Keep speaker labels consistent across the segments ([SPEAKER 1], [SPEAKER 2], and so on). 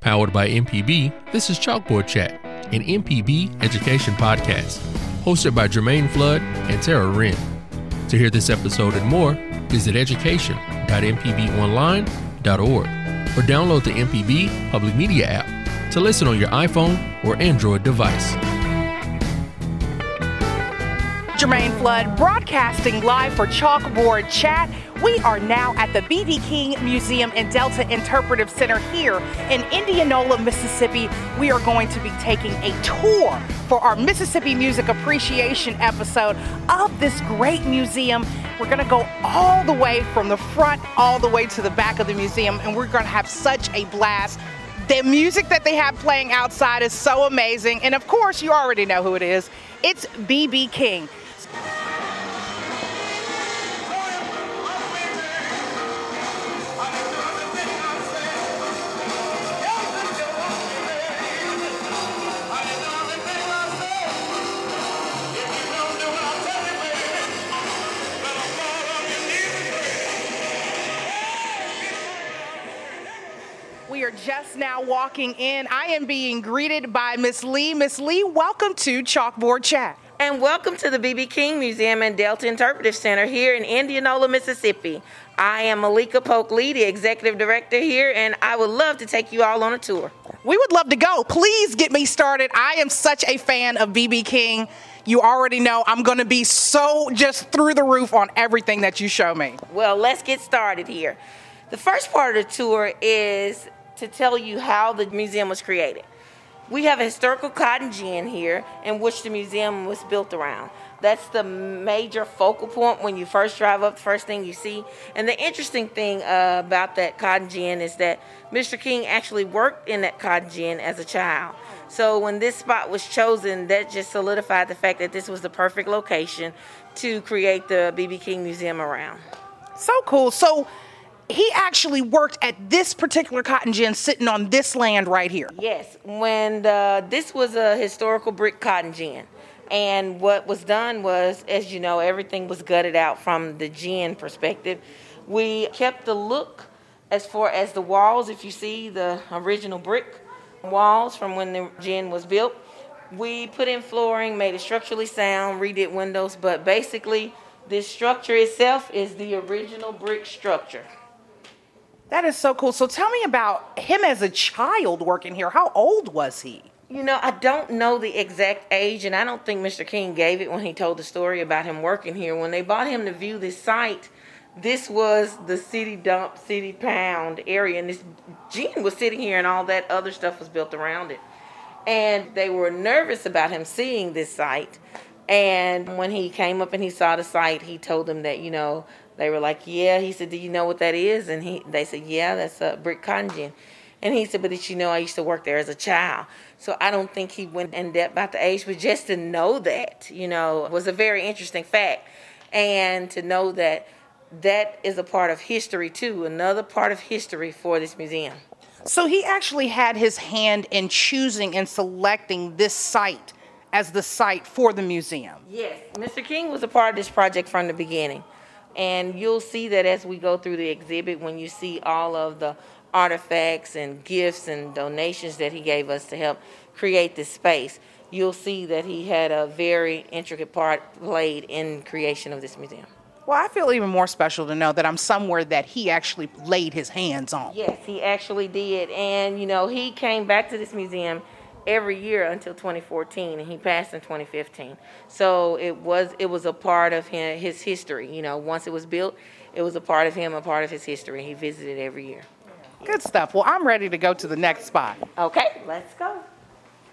[SPEAKER 1] Powered by MPB, this is Chalkboard Chat, an MPB education podcast, hosted by Jermaine Flood and Tara Wren. To hear this episode and more, visit education.mpbonline.org or download the MPB Public Media app to listen on your iPhone or Android device.
[SPEAKER 2] Jermaine Flood broadcasting live for Chalkboard Chat. We are now at the B.B. King Museum and Delta Interpretive Center here in Indianola, Mississippi. We are going to be taking a tour for our Mississippi Music Appreciation episode of this great museum. We're going to go all the way from the front all the way to the back of the museum, and we're going to have such a blast. The music that they have playing outside is so amazing. And of course, you already know who it is. It's BB King. Are just now walking in. I am being greeted by Miss Lee. Miss Lee, welcome to Chalkboard Chat.
[SPEAKER 3] And welcome to the BB King Museum and Delta Interpretive Center here in Indianola, Mississippi. I am Malika Polk Lee, the executive director here, and I would love to take you all on a tour.
[SPEAKER 2] We would love to go. Please get me started. I am such a fan of BB King. You already know I'm going to be so just through the roof on everything that you show me.
[SPEAKER 3] Well, let's get started here. The first part of the tour is to tell you how the museum was created. We have a historical cotton gin here in which the museum was built around. That's the major focal point when you first drive up, the first thing you see. And the interesting thing uh, about that cotton gin is that Mr. King actually worked in that cotton gin as a child. So when this spot was chosen, that just solidified the fact that this was the perfect location to create the BB King Museum around.
[SPEAKER 2] So cool. So he actually worked at this particular cotton gin sitting on this land right here.
[SPEAKER 3] Yes, when the, this was a historical brick cotton gin. And what was done was, as you know, everything was gutted out from the gin perspective. We kept the look as far as the walls, if you see the original brick walls from when the gin was built. We put in flooring, made it structurally sound, redid windows, but basically, this structure itself is the original brick structure.
[SPEAKER 2] That is so cool. So tell me about him as a child working here. How old was he?
[SPEAKER 3] You know, I don't know the exact age, and I don't think Mr. King gave it when he told the story about him working here. When they bought him to view this site, this was the city dump, city pound area, and this gin was sitting here, and all that other stuff was built around it. And they were nervous about him seeing this site. And when he came up and he saw the site, he told them that, you know, they were like, "Yeah." He said, "Do you know what that is?" And he, they said, "Yeah, that's uh, a brick cotton. And he said, "But did you know I used to work there as a child?" So I don't think he went in depth about the age, but just to know that, you know, was a very interesting fact, and to know that that is a part of history too, another part of history for this museum.
[SPEAKER 2] So he actually had his hand in choosing and selecting this site as the site for the museum.
[SPEAKER 3] Yes, Mr. King was a part of this project from the beginning. And you'll see that as we go through the exhibit, when you see all of the artifacts and gifts and donations that he gave us to help create this space, you'll see that he had a very intricate part played in creation of this museum.
[SPEAKER 2] Well, I feel even more special to know that I'm somewhere that he actually laid his hands on.
[SPEAKER 3] Yes, he actually did. And, you know, he came back to this museum every year until 2014 and he passed in 2015 so it was it was a part of him, his history you know. Once it was built it was a part of him a part of his history he visited every year.
[SPEAKER 2] Good stuff. Well, I'm ready to go to the next spot.
[SPEAKER 3] okay let's go.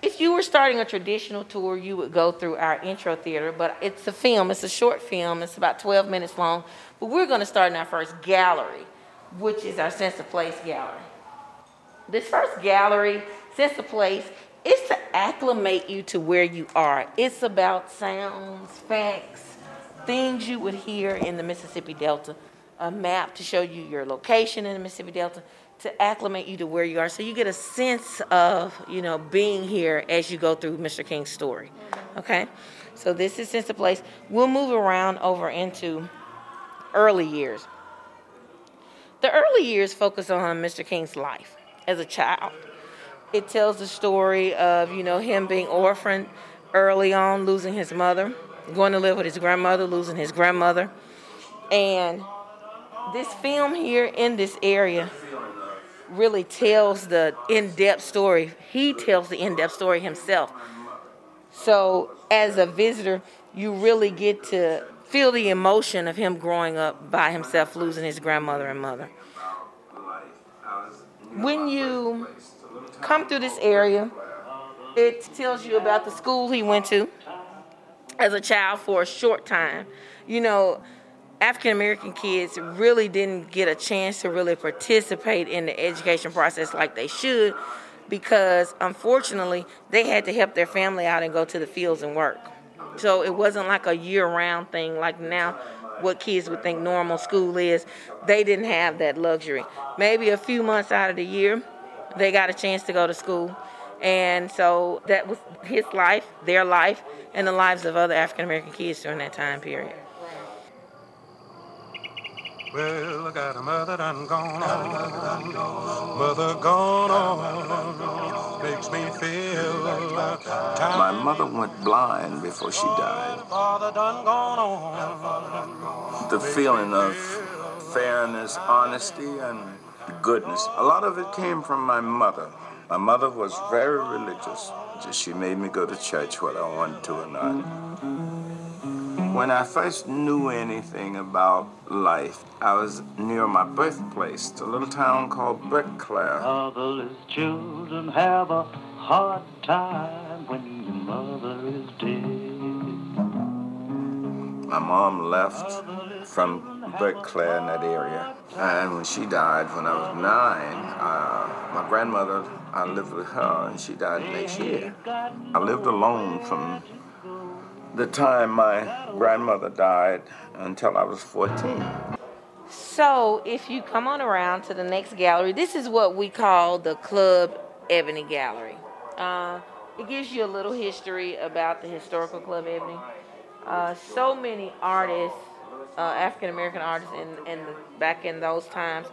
[SPEAKER 3] If you were starting a traditional tour you would go through our intro theater but it's a film it's a short film it's about 12 minutes long but we're going to start in our first gallery which is our sense of place gallery. This first gallery sense of place is to acclimate you to where you are. It's about sounds, facts, things you would hear in the Mississippi Delta, a map to show you your location in the Mississippi Delta, to acclimate you to where you are, so you get a sense of you know being here as you go through Mr. King's story. Mm-hmm. Okay, so this is sense of place. We'll move around over into early years. The early years focus on Mr. King's life as a child. It tells the story of, you know, him being orphaned early on, losing his mother, going to live with his grandmother, losing his grandmother. And this film here in this area really tells the in-depth story. He tells the in-depth story himself. So as a visitor, you really get to feel the emotion of him growing up by himself, losing his grandmother and mother. When you come through this area, it tells you about the school he went to as a child for a short time. You know, African American kids really didn't get a chance to really participate in the education process like they should because unfortunately they had to help their family out and go to the fields and work. So it wasn't like a year round thing like now what kids would think normal school is. They didn't have that luxury. Maybe a few months out of the year they got a chance to go to school. And so that was his life, their life, and the lives of other African American kids during that time period. Well, I got a mother done gone on. Mother gone
[SPEAKER 4] on. Makes me feel My mother went blind before she died. The feeling of fairness, honesty, and goodness. A lot of it came from my mother. My mother was very religious. She made me go to church whether I wanted to or not. When I first knew anything about life, I was near my birthplace, a little town called Berclair. Motherless children have a hard time when your mother is dead. My mom left from Berclair in that area. And when she died when I was nine, uh, my grandmother, I lived with her, and she died next year. I lived alone from the time my grandmother died until I was 14.
[SPEAKER 3] So, if you come on around to the next gallery, this is what we call the Club Ebony Gallery. Uh, it gives you a little history about the historical Club Ebony. Uh, so many artists, uh, African American artists, in, in the, back in those times,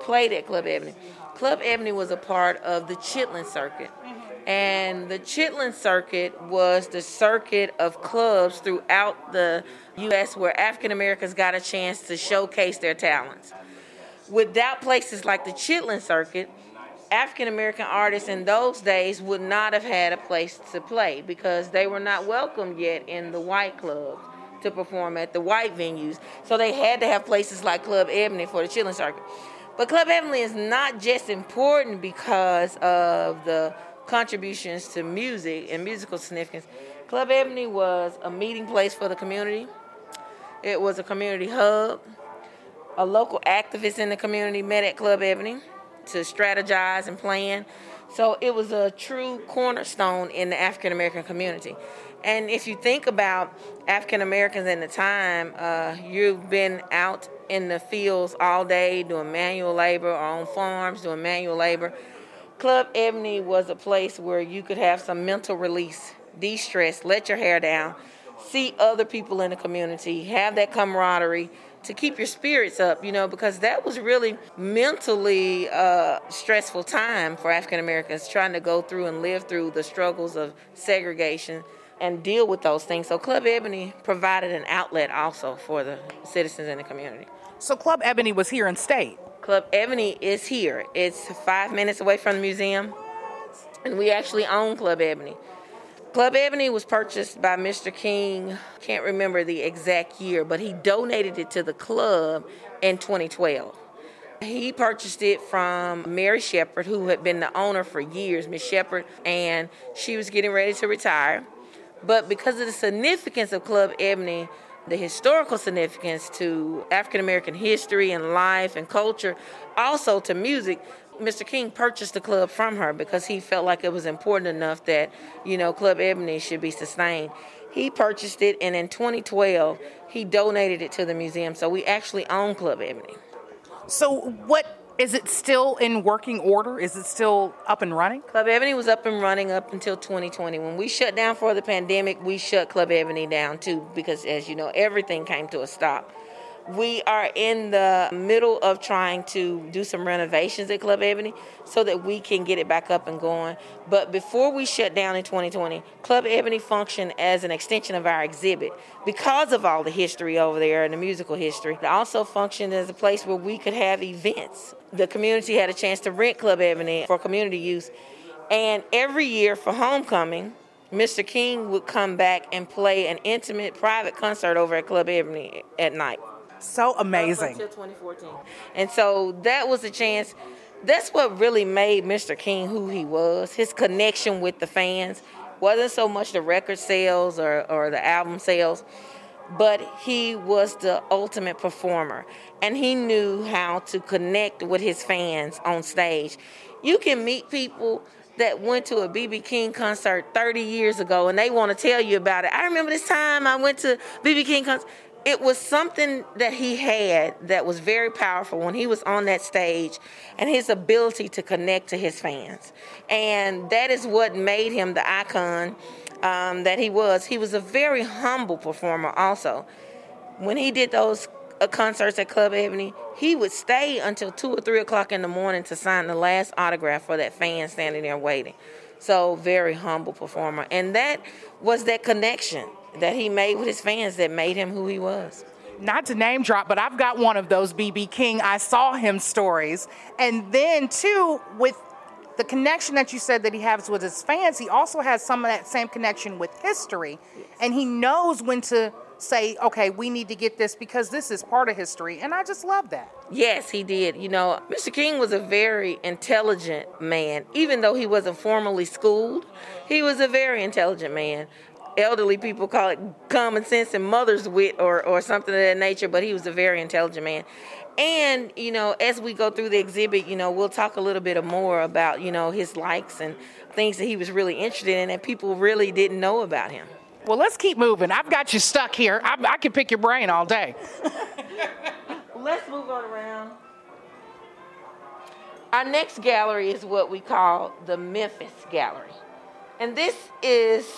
[SPEAKER 3] played at Club Ebony. Club Ebony was a part of the Chitlin Circuit. And the Chitlin Circuit was the circuit of clubs throughout the U.S. where African Americans got a chance to showcase their talents. Without places like the Chitlin Circuit, African American artists in those days would not have had a place to play because they were not welcomed yet in the white clubs to perform at the white venues. So they had to have places like Club Ebony for the Chitlin Circuit. But Club Ebony is not just important because of the contributions to music and musical significance. Club Ebony was a meeting place for the community. It was a community hub. A local activist in the community met at Club Ebony to strategize and plan. So it was a true cornerstone in the African American community. And if you think about African Americans in the time, uh, you've been out in the fields all day doing manual labor or on farms doing manual labor. Club Ebony was a place where you could have some mental release, de stress, let your hair down, see other people in the community, have that camaraderie to keep your spirits up, you know, because that was really mentally uh, stressful time for African Americans trying to go through and live through the struggles of segregation and deal with those things. So Club Ebony provided an outlet also for the citizens in the community.
[SPEAKER 2] So Club Ebony was here in state.
[SPEAKER 3] Club Ebony is here. It's five minutes away from the museum, and we actually own Club Ebony. Club Ebony was purchased by Mr. King, can't remember the exact year, but he donated it to the club in 2012. He purchased it from Mary Shepard, who had been the owner for years, Miss Shepard, and she was getting ready to retire. But because of the significance of Club Ebony, the historical significance to African American history and life and culture, also to music. Mr. King purchased the club from her because he felt like it was important enough that, you know, Club Ebony should be sustained. He purchased it, and in 2012, he donated it to the museum. So we actually own Club Ebony.
[SPEAKER 2] So, what is it still in working order? Is it still up and running?
[SPEAKER 3] Club Ebony was up and running up until 2020. When we shut down for the pandemic, we shut Club Ebony down too because, as you know, everything came to a stop. We are in the middle of trying to do some renovations at Club Ebony so that we can get it back up and going. But before we shut down in 2020, Club Ebony functioned as an extension of our exhibit because of all the history over there and the musical history. It also functioned as a place where we could have events. The community had a chance to rent Club Ebony for community use. And every year for homecoming, Mr. King would come back and play an intimate private concert over at Club Ebony at night.
[SPEAKER 2] So amazing.
[SPEAKER 3] Until 2014. And so that was a chance. That's what really made Mr. King who he was. His connection with the fans wasn't so much the record sales or, or the album sales, but he was the ultimate performer. And he knew how to connect with his fans on stage. You can meet people that went to a BB King concert 30 years ago and they want to tell you about it. I remember this time I went to BB King concert. It was something that he had that was very powerful when he was on that stage and his ability to connect to his fans. And that is what made him the icon um, that he was. He was a very humble performer also. When he did those uh, concerts at Club Ebony, he would stay until two or three o'clock in the morning to sign the last autograph for that fan standing there waiting. So very humble performer, and that was that connection that he made with his fans that made him who he was.
[SPEAKER 2] Not to name drop, but I've got one of those BB King I saw him stories, and then too with the connection that you said that he has with his fans, he also has some of that same connection with history, yes. and he knows when to say, okay, we need to get this because this is part of history. And I just love that.
[SPEAKER 3] Yes, he did. You know, Mr. King was a very intelligent man. Even though he wasn't formally schooled, he was a very intelligent man. Elderly people call it common sense and mother's wit or, or something of that nature, but he was a very intelligent man. And, you know, as we go through the exhibit, you know, we'll talk a little bit more about, you know, his likes and things that he was really interested in that people really didn't know about him.
[SPEAKER 2] Well, let's keep moving. I've got you stuck here. I, I can pick your brain all day.
[SPEAKER 3] let's move on around. Our next gallery is what we call the Memphis Gallery. And this is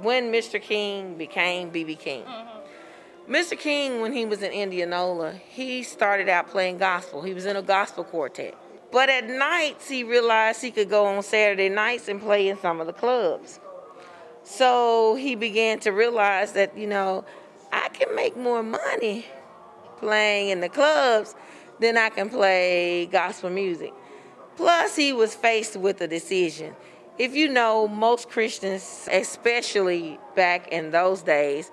[SPEAKER 3] when Mr. King became B.B. King. Mm-hmm. Mr. King, when he was in Indianola, he started out playing gospel. He was in a gospel quartet. But at nights, he realized he could go on Saturday nights and play in some of the clubs. So he began to realize that, you know, I can make more money playing in the clubs than I can play gospel music. Plus, he was faced with a decision. If you know, most Christians, especially back in those days,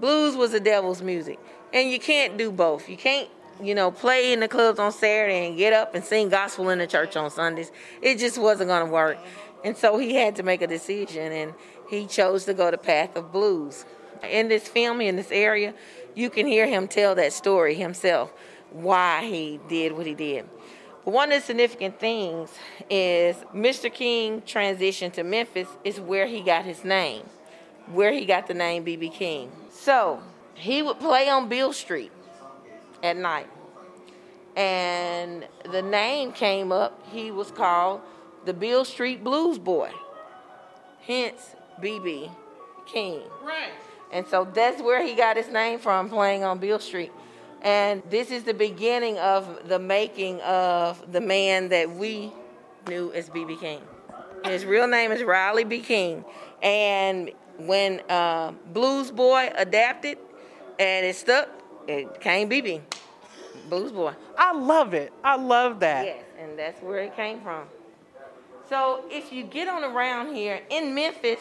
[SPEAKER 3] blues was the devil's music. And you can't do both. You can't, you know, play in the clubs on Saturday and get up and sing gospel in the church on Sundays. It just wasn't going to work. And so he had to make a decision. And he chose to go the path of blues. In this film, in this area, you can hear him tell that story himself, why he did what he did. One of the significant things is Mr. King transition to Memphis is where he got his name, where he got the name BB King. So he would play on Beale Street at night. And the name came up, he was called the Beale Street Blues Boy. Hence, BB King.
[SPEAKER 2] Right.
[SPEAKER 3] And so that's where he got his name from, playing on Beale Street. And this is the beginning of the making of the man that we knew as BB King. His real name is Riley B. King. And when uh, Blues Boy adapted and it stuck, it came BB. Blues Boy.
[SPEAKER 2] I love it. I love that.
[SPEAKER 3] Yes, and that's where it came from. So if you get on around here in Memphis,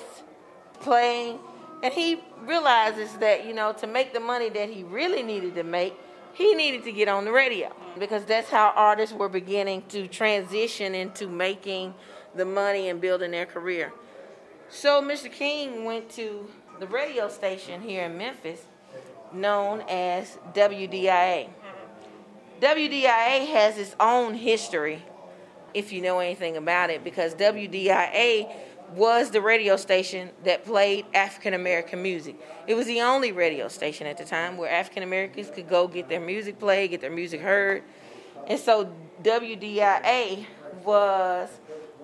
[SPEAKER 3] playing, and he realizes that you know to make the money that he really needed to make, he needed to get on the radio because that's how artists were beginning to transition into making the money and building their career. So Mr. King went to the radio station here in Memphis known as WDIA. WDIA has its own history if you know anything about it because WDIA was the radio station that played African American music. It was the only radio station at the time where African Americans could go get their music played, get their music heard. And so WDIA was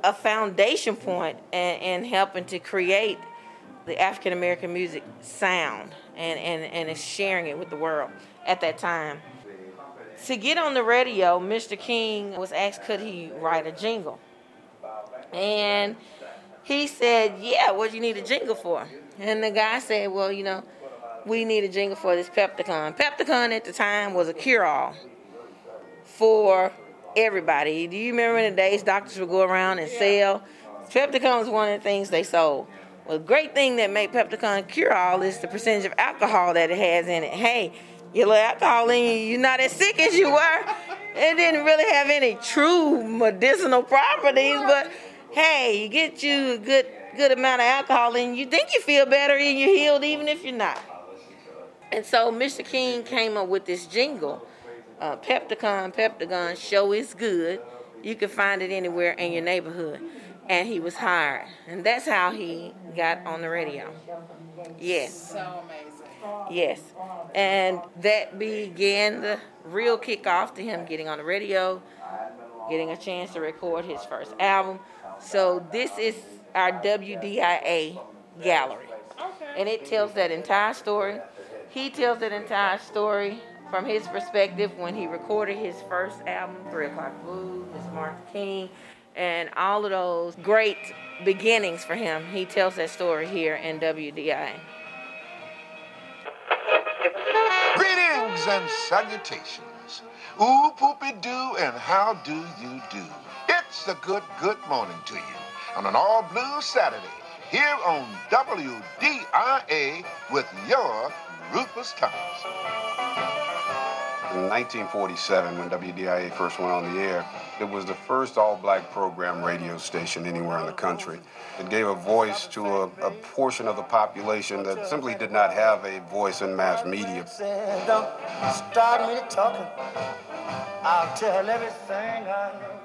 [SPEAKER 3] a foundation point in, in helping to create the African American music sound and, and, and sharing it with the world at that time. To get on the radio, Mr. King was asked could he write a jingle. And he said, Yeah, what do you need a jingle for? And the guy said, Well, you know, we need a jingle for this Pepticon. Pepticon at the time was a cure all for everybody. Do you remember in the days doctors would go around and sell? Pepticon was one of the things they sold. Well, the great thing that made Pepticon cure all is the percentage of alcohol that it has in it. Hey, you let alcohol in you, you're not as sick as you were. It didn't really have any true medicinal properties, but hey, you get you a good good amount of alcohol and you think you feel better and you're healed even if you're not. And so Mr. King came up with this jingle, uh, Pepticon, Peptagon, show is good. You can find it anywhere in your neighborhood. And he was hired. And that's how he got on the radio. Yes.
[SPEAKER 2] So amazing.
[SPEAKER 3] Yes. And that began the real kickoff to him getting on the radio, getting a chance to record his first album. So this is our WDIA gallery.
[SPEAKER 2] Okay.
[SPEAKER 3] And it tells that entire story. He tells that entire story from his perspective when he recorded his first album, Three O'Clock Blues, Miss Martha King, and all of those great beginnings for him. He tells that story here in WDIA.
[SPEAKER 5] Greetings and salutations. Ooh, poopy doo, and how do you do? It's a good, good morning to you on an all blue Saturday here on WDIA with your Rufus Thomas.
[SPEAKER 6] In 1947, when WDIA first went on the air, it was the first all black program radio station anywhere in the country. It gave a voice to a, a portion of the population that simply did not have a voice in mass media.
[SPEAKER 7] Don't start me talking. I'll tell everything I know.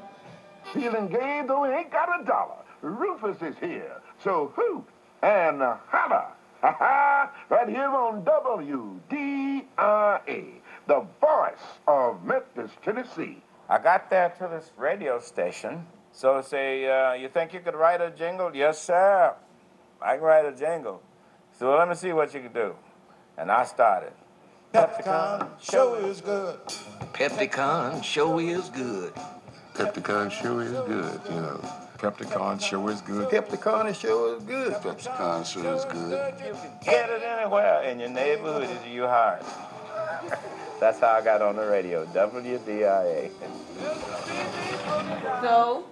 [SPEAKER 5] Feeling gay though he ain't got a dollar. Rufus is here. So hoot and holla. Ha ha! Right here on WDIA, the voice of Memphis, Tennessee.
[SPEAKER 4] I got there to this radio station. So say, uh, you think you could write a jingle? Yes, sir. I can write a jingle. So let me see what you can do. And I started.
[SPEAKER 7] Pepticon show is good.
[SPEAKER 8] Pepticon show is good.
[SPEAKER 9] Pepticon show is good, you know. Pepticon show is good.
[SPEAKER 8] Pepticon show is good.
[SPEAKER 9] Pepticon show is good.
[SPEAKER 4] You can get it anywhere in your neighborhood if you heart. That's how I got on the radio, WDIA.
[SPEAKER 3] So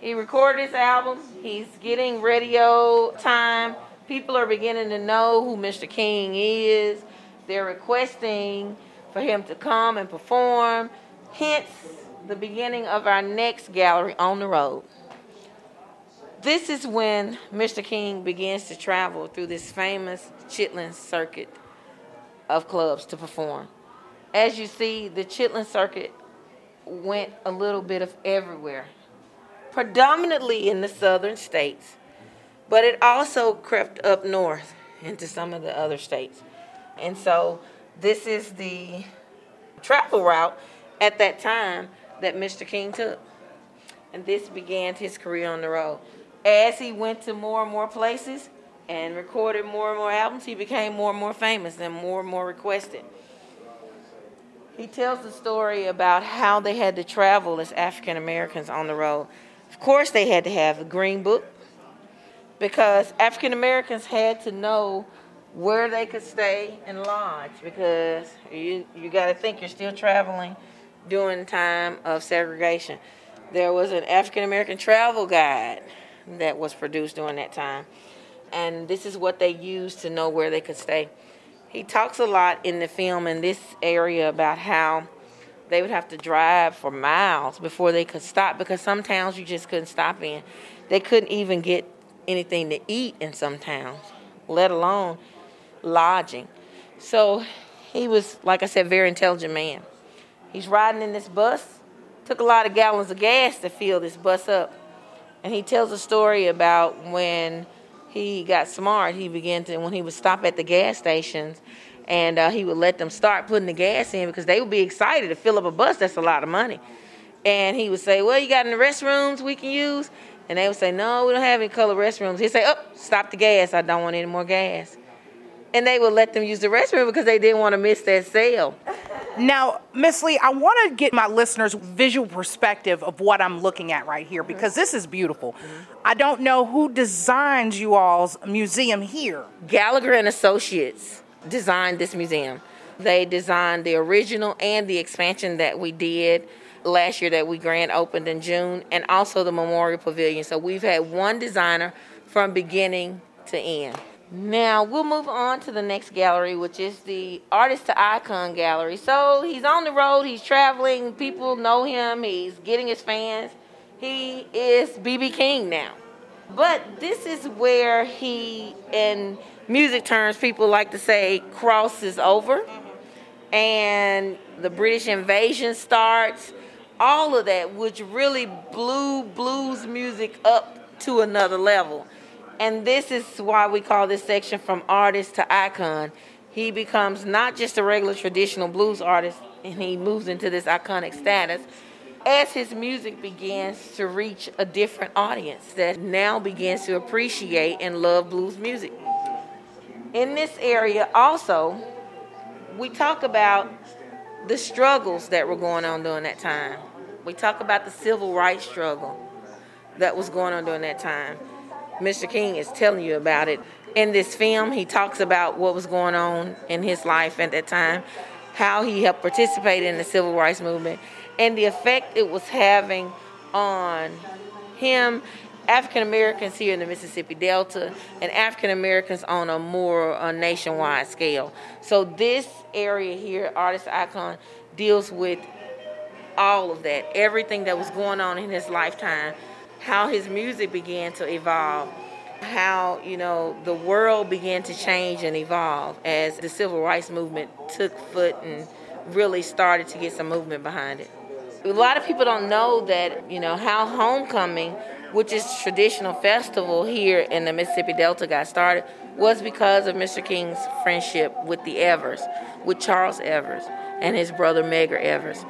[SPEAKER 3] he recorded his album. He's getting radio time. People are beginning to know who Mr. King is. They're requesting for him to come and perform. Hence the beginning of our next gallery on the road. This is when Mr. King begins to travel through this famous Chitlin circuit of clubs to perform. As you see, the Chitlin circuit went a little bit of everywhere, predominantly in the southern states, but it also crept up north into some of the other states. And so this is the travel route at that time that Mr. King took. And this began his career on the road. As he went to more and more places and recorded more and more albums, he became more and more famous and more and more requested. He tells the story about how they had to travel as African Americans on the road. Of course, they had to have a green book because African Americans had to know where they could stay and lodge because you you got to think you're still traveling during the time of segregation. There was an African American travel guide that was produced during that time, and this is what they used to know where they could stay. He talks a lot in the film in this area about how they would have to drive for miles before they could stop because some towns you just couldn't stop in. They couldn't even get anything to eat in some towns, let alone lodging. So he was, like I said, very intelligent man. He's riding in this bus, took a lot of gallons of gas to fill this bus up. And he tells a story about when he got smart, he began to, when he would stop at the gas stations and uh, he would let them start putting the gas in because they would be excited to fill up a bus. That's a lot of money. And he would say, Well, you got any restrooms we can use? And they would say, No, we don't have any color restrooms. He'd say, Oh, stop the gas. I don't want any more gas. and they would let them use the restroom because they didn't want to miss that sale.
[SPEAKER 2] Now, Miss Lee, I want to get my listeners' visual perspective of what I'm looking at right here because this is beautiful. I don't know who designs you all's museum here.
[SPEAKER 3] Gallagher and Associates designed this museum. They designed the original and the expansion that we did last year that we grand opened in June, and also the Memorial Pavilion. So we've had one designer from beginning to end. Now we'll move on to the next gallery, which is the Artist to Icon Gallery. So he's on the road, he's traveling, people know him, he's getting his fans. He is BB King now. But this is where he, in music terms, people like to say crosses over. And the British invasion starts. All of that, which really blew blues music up to another level. And this is why we call this section from artist to icon. He becomes not just a regular traditional blues artist, and he moves into this iconic status as his music begins to reach a different audience that now begins to appreciate and love blues music. In this area, also, we talk about the struggles that were going on during that time. We talk about the civil rights struggle that was going on during that time. Mr. King is telling you about it. In this film, he talks about what was going on in his life at that time, how he helped participate in the civil rights movement, and the effect it was having on him, African Americans here in the Mississippi Delta, and African Americans on a more uh, nationwide scale. So, this area here, Artist Icon, deals with all of that, everything that was going on in his lifetime how his music began to evolve, how, you know, the world began to change and evolve as the civil rights movement took foot and really started to get some movement behind it. A lot of people don't know that, you know, how homecoming, which is traditional festival here in the Mississippi Delta got started, was because of Mr. King's friendship with the Evers, with Charles Evers and his brother Medgar Evers.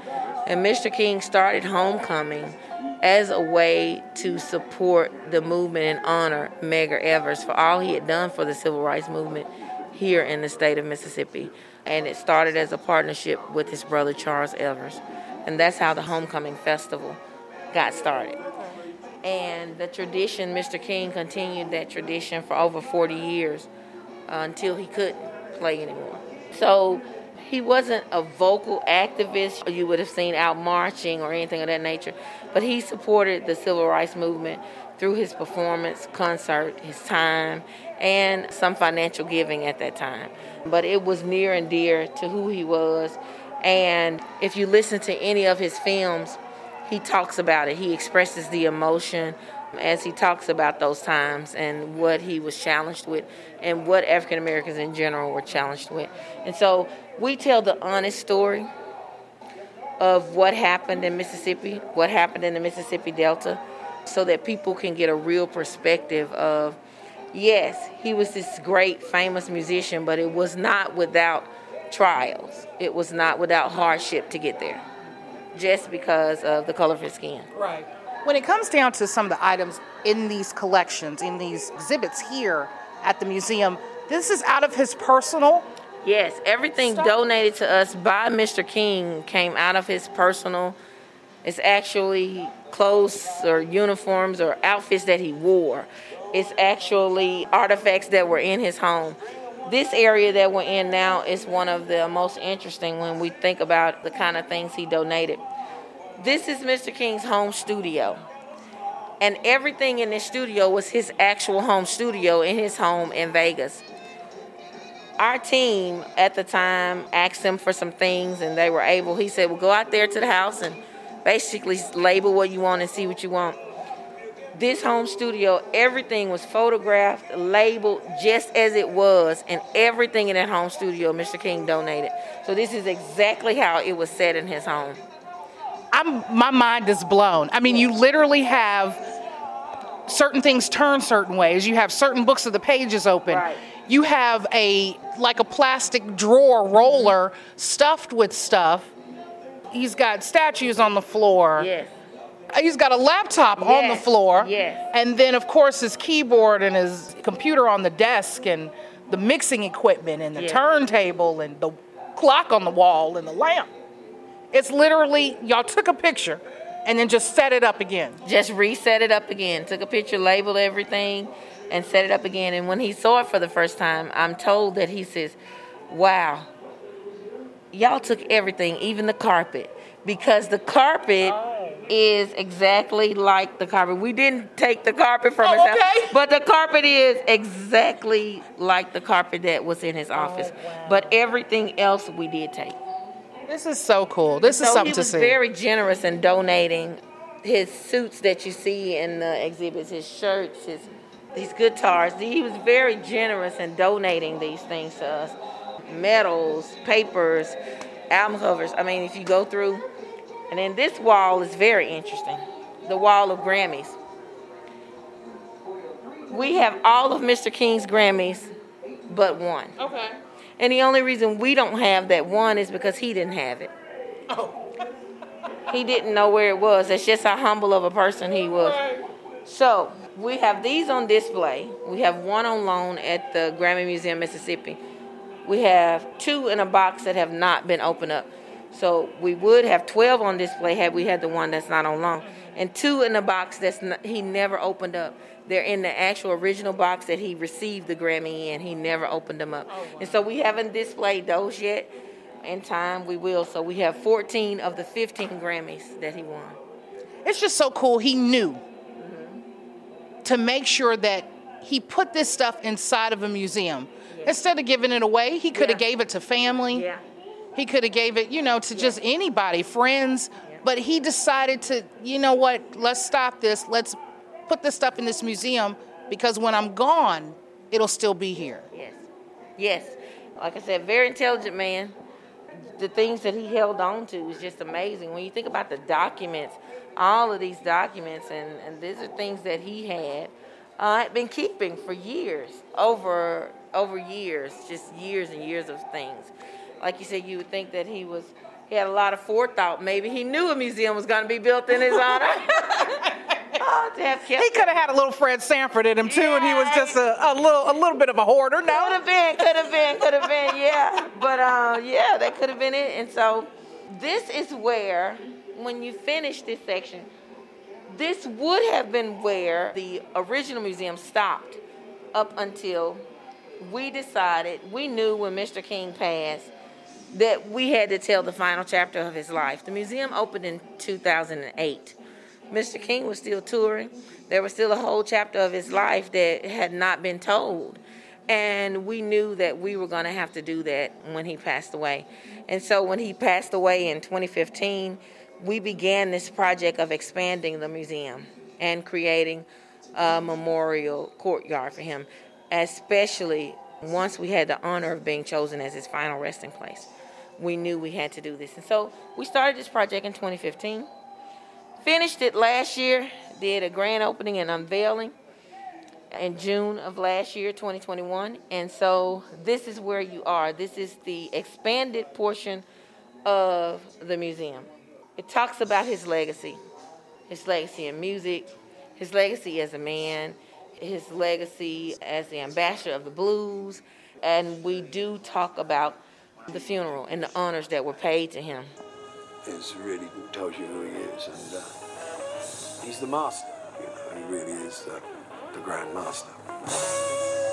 [SPEAKER 3] And Mr. King started homecoming as a way to support the movement and honor Medgar Evers for all he had done for the civil rights movement here in the state of Mississippi. And it started as a partnership with his brother Charles Evers. And that's how the Homecoming Festival got started. And the tradition, Mr. King continued that tradition for over 40 years uh, until he couldn't play anymore. So he wasn't a vocal activist you would have seen out marching or anything of that nature, but he supported the civil rights movement through his performance, concert, his time, and some financial giving at that time. But it was near and dear to who he was. And if you listen to any of his films, he talks about it. He expresses the emotion as he talks about those times and what he was challenged with and what African Americans in general were challenged with. And so we tell the honest story of what happened in Mississippi, what happened in the Mississippi Delta, so that people can get a real perspective of yes, he was this great famous musician, but it was not without trials. It was not without hardship to get there. Just because of the color of his skin.
[SPEAKER 2] Right. When it comes down to some of the items in these collections, in these exhibits here at the museum, this is out of his personal
[SPEAKER 3] Yes, everything Stop. donated to us by Mr. King came out of his personal. It's actually clothes or uniforms or outfits that he wore. It's actually artifacts that were in his home. This area that we're in now is one of the most interesting when we think about the kind of things he donated. This is Mr. King's home studio. And everything in this studio was his actual home studio in his home in Vegas our team at the time asked him for some things and they were able he said well go out there to the house and basically label what you want and see what you want. This home studio everything was photographed labeled just as it was and everything in that home studio mr king donated. So this is exactly how it was set in his home.
[SPEAKER 2] I'm my mind is blown. I mean you literally have certain things turn certain ways. You have certain books of the pages open.
[SPEAKER 3] Right
[SPEAKER 2] you have a like a plastic drawer roller stuffed with stuff. He's got statues on the floor.
[SPEAKER 3] Yes.
[SPEAKER 2] He's got a laptop
[SPEAKER 3] yes.
[SPEAKER 2] on the floor.
[SPEAKER 3] Yes.
[SPEAKER 2] And then of course his keyboard and his computer on the desk and the mixing equipment and the yeah. turntable and the clock on the wall and the lamp. It's literally y'all took a picture and then just set it up again.
[SPEAKER 3] Just reset it up again. Took a picture, labeled everything, and set it up again. And when he saw it for the first time, I'm told that he says, Wow, y'all took everything, even the carpet. Because the carpet oh. is exactly like the carpet. We didn't take the carpet from
[SPEAKER 2] oh,
[SPEAKER 3] his okay. house, but the carpet is exactly like the carpet that was in his oh, office. Oh, wow. But everything else we did take.
[SPEAKER 2] This is so cool. This
[SPEAKER 3] so
[SPEAKER 2] is something to
[SPEAKER 3] see. He was very generous in donating his suits that you see in the exhibits, his shirts, his these guitars. He was very generous in donating these things to us. Medals, papers, album covers. I mean, if you go through, and then this wall is very interesting. The wall of Grammys. We have all of Mr. King's Grammys but one.
[SPEAKER 2] Okay.
[SPEAKER 3] And the only reason we don't have that one is because he didn't have it.
[SPEAKER 2] Oh.
[SPEAKER 3] he didn't know where it was. That's just how humble of a person he was. So we have these on display. We have one on loan at the Grammy Museum, Mississippi. We have two in a box that have not been opened up. So we would have 12 on display had we had the one that's not on loan, and two in a box that's not, he never opened up. They're in the actual original box that he received the Grammy in. He never opened them up. Oh, wow. And so we haven't displayed those yet. In time, we will. So we have 14 of the 15 Grammys that he won.
[SPEAKER 2] It's just so cool. He knew. To make sure that he put this stuff inside of a museum. Yeah. Instead of giving it away, he could have yeah. gave it to family.
[SPEAKER 3] Yeah.
[SPEAKER 2] He could have gave it, you know, to just anybody, friends. But he decided to, you know what? Let's stop this. Let's put this stuff in this museum because when I'm gone, it'll still be here.
[SPEAKER 3] Yes. Yes. Like I said, very intelligent man. The things that he held on to is just amazing. When you think about the documents, all of these documents, and, and these are things that he had uh, had been keeping for years, over over years, just years and years of things. Like you said, you would think that he was he had a lot of forethought. Maybe he knew a museum was going to be built in his honor.
[SPEAKER 2] he could have had a little Fred Sanford in him too, yeah. and he was just a, a, little a little bit of a hoarder. No,
[SPEAKER 3] could have been, could have been, could have been, yeah. But uh, yeah, that could have been it. And so this is where, when you finish this section, this would have been where the original museum stopped up until we decided we knew when Mr. King passed that we had to tell the final chapter of his life. The museum opened in 2008. Mr. King was still touring. There was still a whole chapter of his life that had not been told. And we knew that we were going to have to do that when he passed away. And so when he passed away in 2015, we began this project of expanding the museum and creating a memorial courtyard for him, especially once we had the honor of being chosen as his final resting place. We knew we had to do this. And so we started this project in 2015 Finished it last year, did a grand opening and unveiling in June of last year, 2021. And so this is where you are. This is the expanded portion of the museum. It talks about his legacy, his legacy in music, his legacy as a man, his legacy as the ambassador of the blues, and we do talk about the funeral and the honors that were paid to him
[SPEAKER 10] is really tells you who he is, and uh,
[SPEAKER 11] he's the master.
[SPEAKER 10] You know, he really is the, the grand master.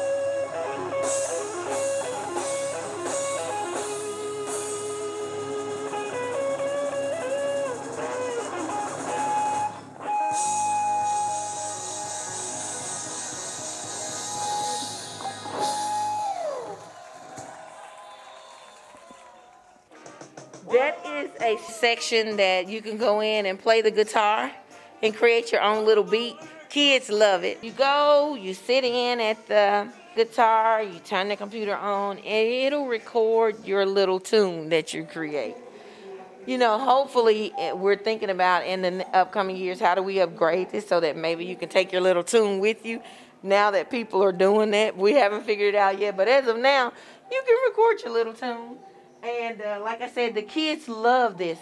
[SPEAKER 3] A section that you can go in and play the guitar and create your own little beat. Kids love it. You go, you sit in at the guitar, you turn the computer on, and it'll record your little tune that you create. You know, hopefully, eh, we're thinking about in the upcoming years how do we upgrade this so that maybe you can take your little tune with you. Now that people are doing that, we haven't figured it out yet, but as of now, you can record your little tune and uh, like I said, the kids love this.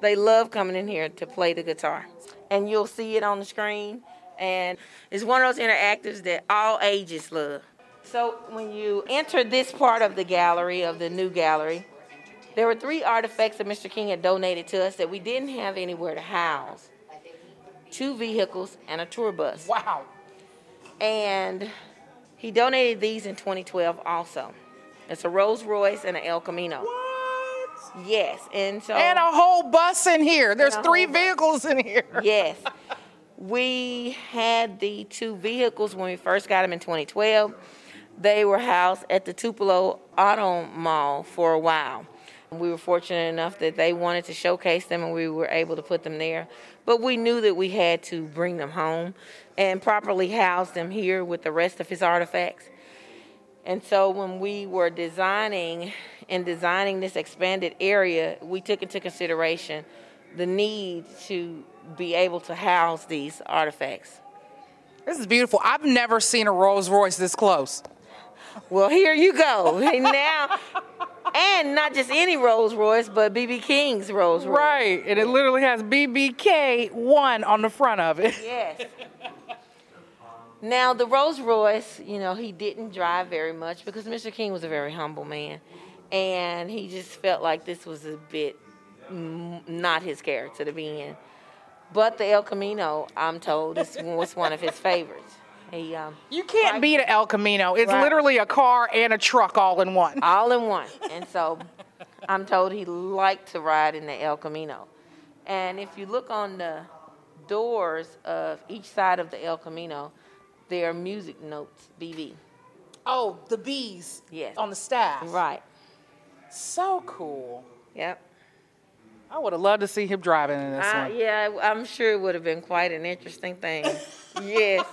[SPEAKER 3] They love coming in here to play the guitar. And you'll see it on the screen. And it's one of those interactives that all ages love. So when you enter this part of the gallery, of the new gallery, there were three artifacts that Mr. King had donated to us that we didn't have anywhere to house. Two vehicles and a tour bus.
[SPEAKER 2] Wow.
[SPEAKER 3] And he donated these in 2012 also. It's a Rolls Royce and an El Camino. What? Yes, and so
[SPEAKER 2] And a whole bus in here. There's three
[SPEAKER 3] whole bus.
[SPEAKER 2] vehicles in here.
[SPEAKER 3] yes. We had the two vehicles when we first got them in 2012. They were housed at the Tupelo Auto Mall for a while. We were fortunate enough that they wanted to showcase them and we were able to put them there. But we knew that we had to bring them home and properly house them here with the rest of his artifacts. And so when we were designing and designing this expanded area, we took into consideration the need to be able to house these artifacts.
[SPEAKER 2] This is beautiful. I've never seen a Rolls Royce this close.
[SPEAKER 3] Well, here you go. And now, and not just any Rolls Royce, but BB King's Rolls Royce.
[SPEAKER 2] Right. And it literally has BBK one on the front of it.
[SPEAKER 3] Yes. Now, the Rolls Royce, you know, he didn't drive very much because Mr. King was a very humble man. And he just felt like this was a bit not his character to be in. But the El Camino, I'm told, is, was one of his favorites. He, um,
[SPEAKER 2] You can't beat an El Camino. It's
[SPEAKER 3] Right.
[SPEAKER 2] literally a car and a truck all in one.
[SPEAKER 3] all in one. And so I'm told he liked to ride in the El Camino. And if you look on the doors of each side of the El Camino, there are music notes, BB.
[SPEAKER 2] Oh, the bees
[SPEAKER 3] Yes.
[SPEAKER 2] on the staff.
[SPEAKER 3] Right.
[SPEAKER 2] So cool.
[SPEAKER 3] Yep.
[SPEAKER 2] I would have loved to see him driving in this
[SPEAKER 3] Uh,
[SPEAKER 2] one.
[SPEAKER 3] yeah, I'm sure it would have been quite an interesting thing. yes.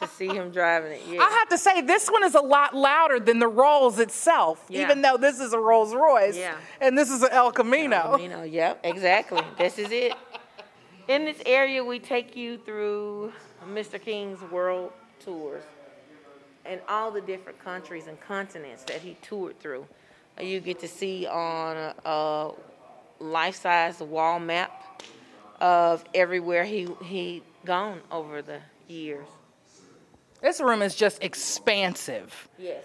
[SPEAKER 3] To see him driving it. Yes.
[SPEAKER 2] I have to say, this one is a lot louder than the Rolls itself,
[SPEAKER 3] Yeah.
[SPEAKER 2] even though this is a Rolls Royce
[SPEAKER 3] Yeah.
[SPEAKER 2] and this is an El Camino.
[SPEAKER 3] You know, yep, exactly. this is it. In this area, we take you through Mr. King's world tours and all the different countries and continents that he toured through. You get to see on a, a life-size wall map of everywhere he he gone over the years.
[SPEAKER 2] This room is just expansive.
[SPEAKER 3] Yes.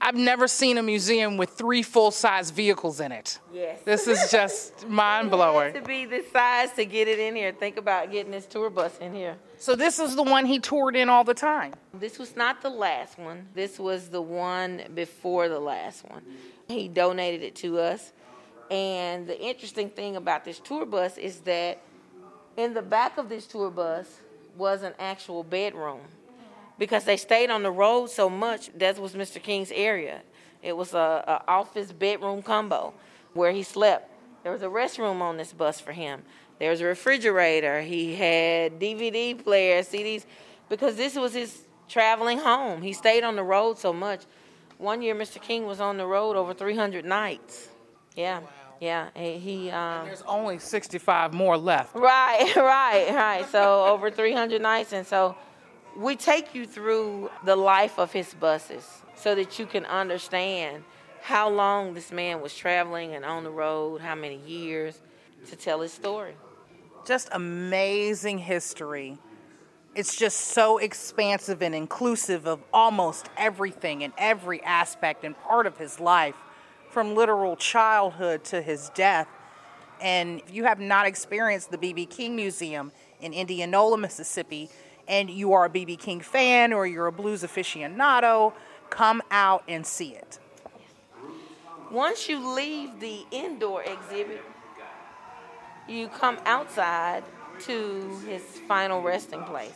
[SPEAKER 2] I've never seen a museum with three full size vehicles in it.
[SPEAKER 3] Yes.
[SPEAKER 2] This is just mind blowing.
[SPEAKER 3] to be this size to get it in here. Think about getting this tour bus in here.
[SPEAKER 2] So, this is the one he toured in all the time.
[SPEAKER 3] This was not the last one. This was the one before the last one. He donated it to us. And the interesting thing about this tour bus is that in the back of this tour bus was an actual bedroom because they stayed on the road so much. That was Mr. King's area. It was a, a office bedroom combo where he slept. There was a restroom on this bus for him. There was a refrigerator. He had DVD players, CDs, because this was his traveling home. He stayed on the road so much. One year, Mr. King was on the road over 300 nights. Yeah, yeah. He, he um,
[SPEAKER 2] There's only 65 more left.
[SPEAKER 3] Right, right, right. So over 300 nights, and so we take you through the life of his buses so that you can understand how long this man was traveling and on the road, how many years to tell his story.
[SPEAKER 2] Just amazing history. It's just so expansive and inclusive of almost everything and every aspect and part of his life, from literal childhood to his death. And if you have not experienced the B.B. King Museum in Indianola, Mississippi, and you are a B.B. King fan or you're a blues aficionado, come out and see it.
[SPEAKER 3] Once you leave the indoor exhibit, you come outside to his final resting place.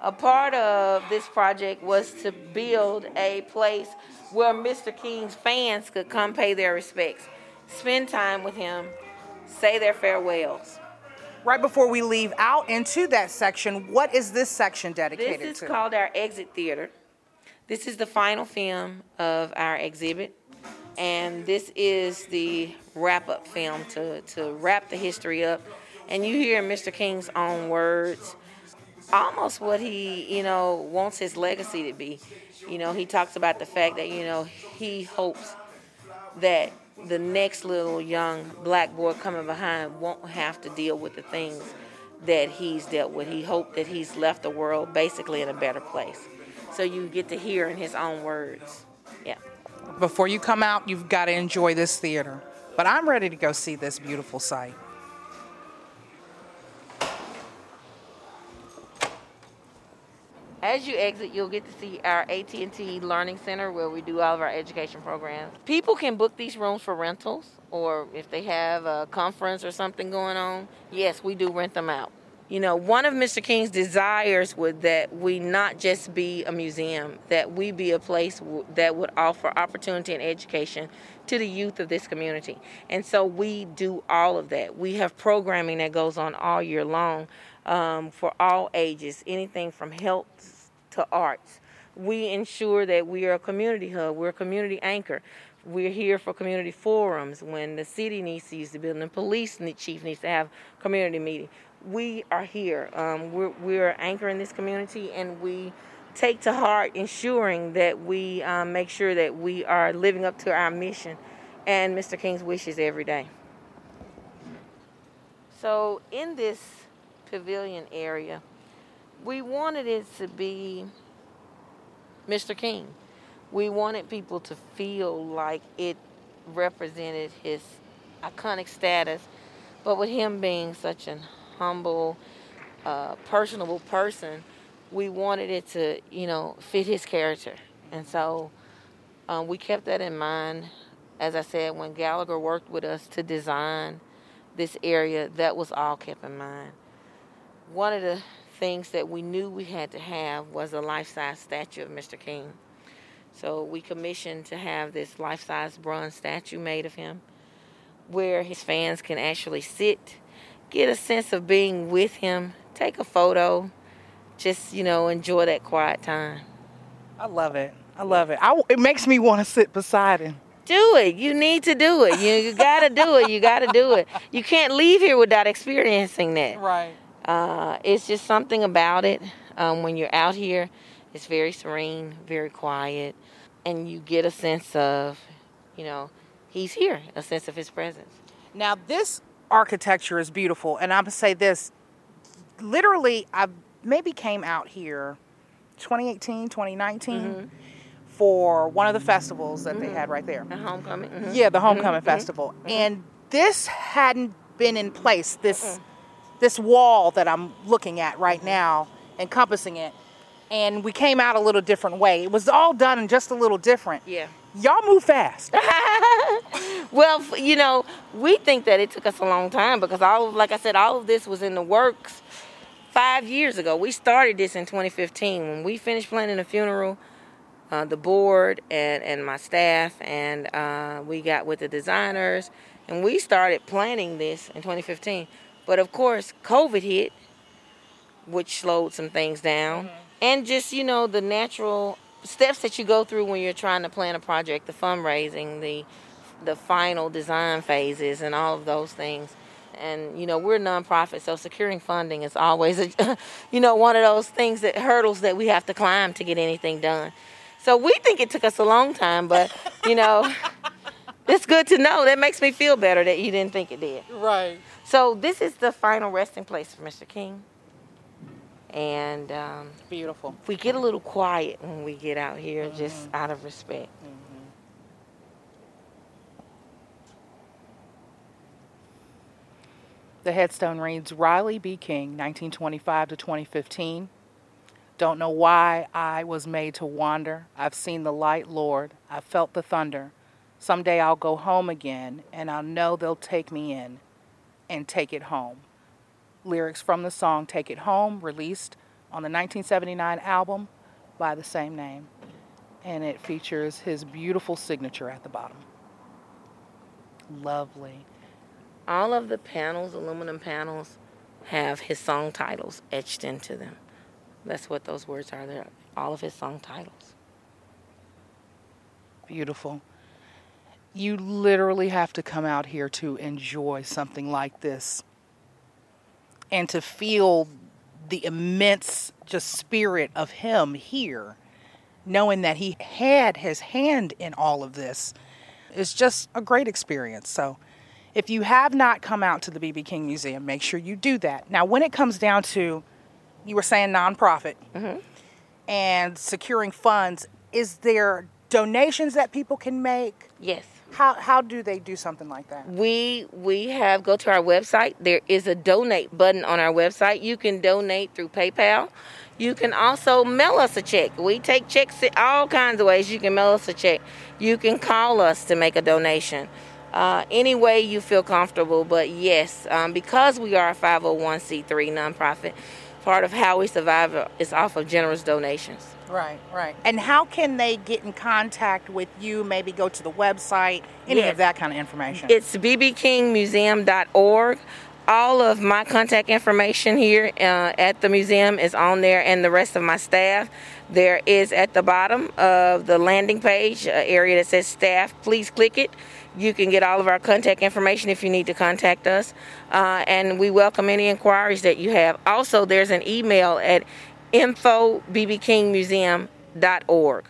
[SPEAKER 3] A part of this project was to build a place where Mr. King's fans could come pay their respects, spend time with him, say their farewells.
[SPEAKER 2] Right before we leave out into that section, what is this section dedicated to?
[SPEAKER 3] This is
[SPEAKER 2] to?
[SPEAKER 3] called our exit theater. This is the final film of our exhibit, and this is the wrap up film to, to wrap the history up. And you hear Mr. King's own words, almost what he, you know, wants his legacy to be. You know, he talks about the fact that, you know, he hopes that the next little young black boy coming behind won't have to deal with the things that he's dealt with. He hoped that he's left the world basically in a better place. so you get to hear in his own words. Yeah.
[SPEAKER 2] Before you come out, you've got to enjoy this theater. But I'm ready to go see this beautiful site.
[SPEAKER 3] As you exit, you'll get to see our AT&T Learning Center where we do all of our education programs. People can book these rooms for rentals or if they have a conference or something going on, yes, we do rent them out. You know, one of Mr. King's desires was that we not just be a museum, that we be a place w- that would offer opportunity and education to the youth of this community. And so we do all of that. We have programming that goes on all year long um, for all ages, anything from health to arts. We ensure that we are a community hub, we're a community anchor. We're here for community forums when the city needs to use the building, the police chief needs to have community meeting we are here. Um, we're, we're anchoring this community and we take to heart ensuring that we um, make sure that we are living up to our mission and Mr. King's wishes every day. So, in this pavilion area, we wanted it to be Mr. King. We wanted people to feel like it represented his iconic status, but with him being such an humble, uh, personable person, we wanted it to, you know, fit his character. And so um, we kept that in mind. As I said, when Gallagher worked with us to design this area, that was all kept in mind. One of the things that we knew we had to have was a life size statue of Mr. King. So we commissioned to have this life size bronze statue made of him where his fans can actually sit get a sense of being with him, take a photo, just, you know, enjoy that quiet time.
[SPEAKER 2] I love it. I love it. I, it makes me want to sit beside him.
[SPEAKER 3] Do it. You need to do it. You, you got to do it. You got to do it. You can't leave here without experiencing that.
[SPEAKER 2] Right.
[SPEAKER 3] Uh, it's just something about it. Um, when you're out here, it's very serene, very quiet, and you get a sense of, you know, he's here, a sense of his presence.
[SPEAKER 2] Now, this architecture is beautiful. And I'm gonna say this literally, I maybe came out here 2018, 2019 mm-hmm. for one of the festivals that mm-hmm. they had right there.
[SPEAKER 3] The homecoming. Mm-hmm.
[SPEAKER 2] Yeah, the homecoming mm-hmm. festival. Mm-hmm. And this hadn't been in place. This this wall that I'm looking at right now, encompassing it. And we came out a little different way. It was all done just a little different.
[SPEAKER 3] Yeah
[SPEAKER 2] y'all move fast.
[SPEAKER 3] well, you know, we think that it took us a long time because all of, like I said, all of this was in the works five years ago. We started this in 2015 when we finished planning the funeral. Uh, the board and, and my staff and uh, we got with the designers and we started planning this in 2015 but of course covid hit which slowed some things down mm-hmm. and just you know the natural steps that you go through when you're trying to plan a project, the fundraising, the the final design phases, and all of those things. And you know, we're a nonprofit, so securing funding is always a, you know, one of those things that hurdles that we have to climb to get anything done. So we think it took us a long time, but you know, it's good to know. That makes me feel better that you didn't think it did.
[SPEAKER 2] Right.
[SPEAKER 3] So this is the final resting place for Mr. King and um,
[SPEAKER 2] beautiful.
[SPEAKER 3] We get a little quiet when we get out here, mm-hmm. just out of respect. Mm-hmm.
[SPEAKER 2] The headstone reads Riley B. King, 1925 to 2015. Don't know why I was made to wander. I've seen the light, Lord. I've felt the thunder. Someday I'll go home again, and I'll know they'll take me in and take it home lyrics from the song Take It Home, released on the 1979 album by the same name. And it features his beautiful signature at the bottom. Lovely.
[SPEAKER 3] All of the panels, aluminum panels, have his song titles etched into them. That's what those words are. They're all of his song titles.
[SPEAKER 2] Beautiful. You literally have to come out here to enjoy something like this and to feel the immense just spirit of him here, knowing that he had his hand in all of this, is just a great experience. So, if you have not come out to the BB King Museum, make sure you do that. Now, when it comes down to, you were saying nonprofit, mm-hmm. and securing funds, is there donations that people can make?
[SPEAKER 3] Yes.
[SPEAKER 2] How, how do they do something like that?
[SPEAKER 3] We we have go to our website. There is a donate button on our website. You can donate through PayPal. You can also mail us a check. We take checks all kinds of ways. You can mail us a check. You can call us to make a donation. Uh, any way you feel comfortable. But yes, um, because we are a 501c3 nonprofit, part of how we survive is off of generous donations.
[SPEAKER 2] Right, right. And how can they get in contact with you? Maybe go to the website, any
[SPEAKER 3] Yes.
[SPEAKER 2] of that kind of information.
[SPEAKER 3] It's bbkingmuseum.org. All of my contact information here uh, at the museum is on there, and the rest of my staff. There is at the bottom of the landing page an area that says staff. Please click it. You can get all of our contact information if you need to contact us, uh, and we welcome any inquiries that you have. Also, there's an email at infobbkingmuseum.org.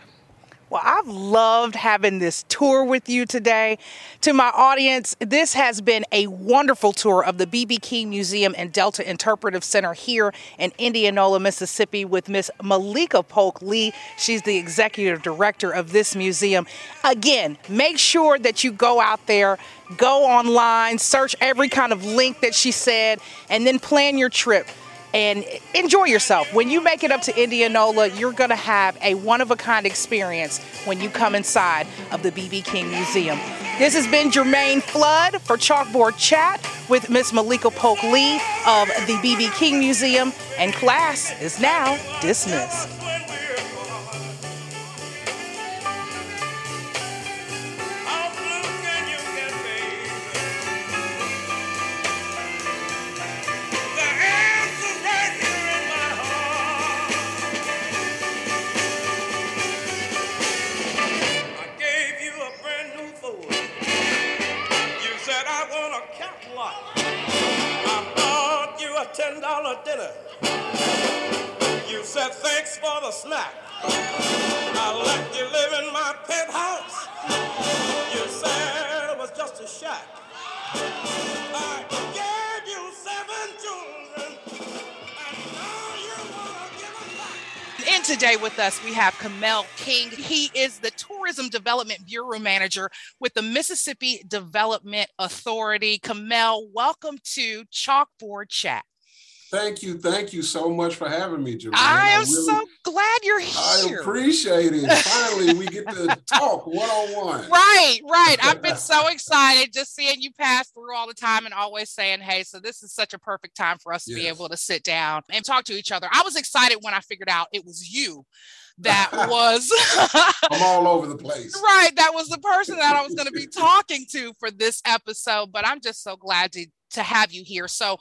[SPEAKER 2] Well, I've loved having this tour with you today. To my audience, this has been a wonderful tour of the BB King Museum and Delta Interpretive Center here in Indianola, Mississippi, with Miss Malika Polk Lee. She's the executive director of this museum. Again, make sure that you go out there, go online, search every kind of link that she said, and then plan your trip and enjoy yourself. When you make it up to Indianola, you're going to have a one of a kind experience when you come inside of the BB King Museum. This has been Jermaine Flood for Chalkboard Chat with Miss Malika Polk Lee of the BB King Museum, and class is now dismissed. Kamel King. He is the Tourism Development Bureau Manager with the Mississippi Development Authority. Kamel, welcome to Chalkboard Chat.
[SPEAKER 12] Thank you, thank you so much for having me, Jermaine.
[SPEAKER 2] I am
[SPEAKER 12] really-
[SPEAKER 2] so glad you're here.
[SPEAKER 12] I appreciate it. Finally, we get to talk one on one.
[SPEAKER 2] Right, right. I've been so excited just seeing you pass through all the time and always saying, hey, so this is such a perfect time for us to be able to sit down and talk to each other. I was excited when I figured out it was you that was
[SPEAKER 12] I'm all over the place.
[SPEAKER 2] right. That was the person that I was going to be talking to for this episode. But I'm just so glad to to have you here. So,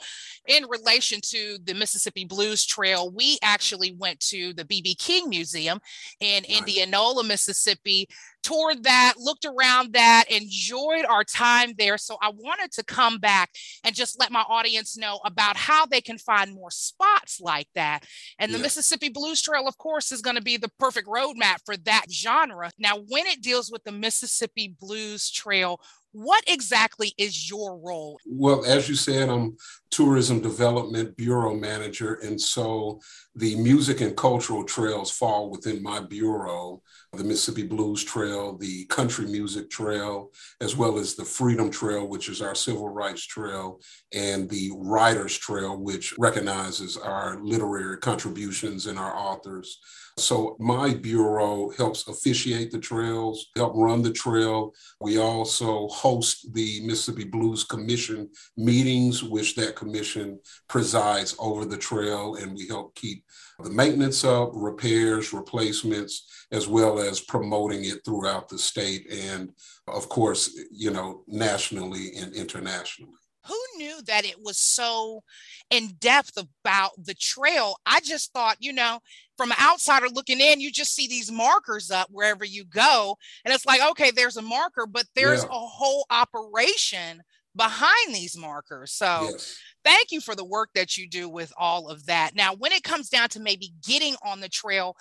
[SPEAKER 2] in relation to the Mississippi Blues Trail, we actually went to the BB King Museum in Indianola, Mississippi, toured that, looked around that, enjoyed our time there. So, I wanted to come back and just let my audience know about how they can find more spots like that. And the
[SPEAKER 13] Yeah.
[SPEAKER 2] Mississippi Blues Trail, of course, is going to be the perfect roadmap for that genre. Now, when it deals with the Mississippi Blues Trail, what exactly is your role?
[SPEAKER 12] Well, as you said, I'm Tourism Development Bureau Manager. And so the music and cultural trails fall within my bureau the Mississippi Blues Trail, the Country Music Trail, as well as the Freedom Trail, which is our civil rights trail, and the Writers Trail, which recognizes our literary contributions and our authors. So my bureau helps officiate the trails, help run the trail. We also host the Mississippi Blues Commission meetings, which that commission presides over the trail, and we help keep the maintenance of, repairs, replacements, as well as promoting it throughout the state and, of course, you know, nationally and internationally.
[SPEAKER 2] Who knew that it was so in depth about the trail? I just thought, you know, from an outsider looking in, you just see these markers up wherever you go. And it's like, okay, there's a marker, but there's
[SPEAKER 12] Yeah.
[SPEAKER 2] a whole operation behind these markers. So
[SPEAKER 12] Yes.
[SPEAKER 2] Thank you for the work that you do with all of that. Now, when it comes down to maybe getting on the trail,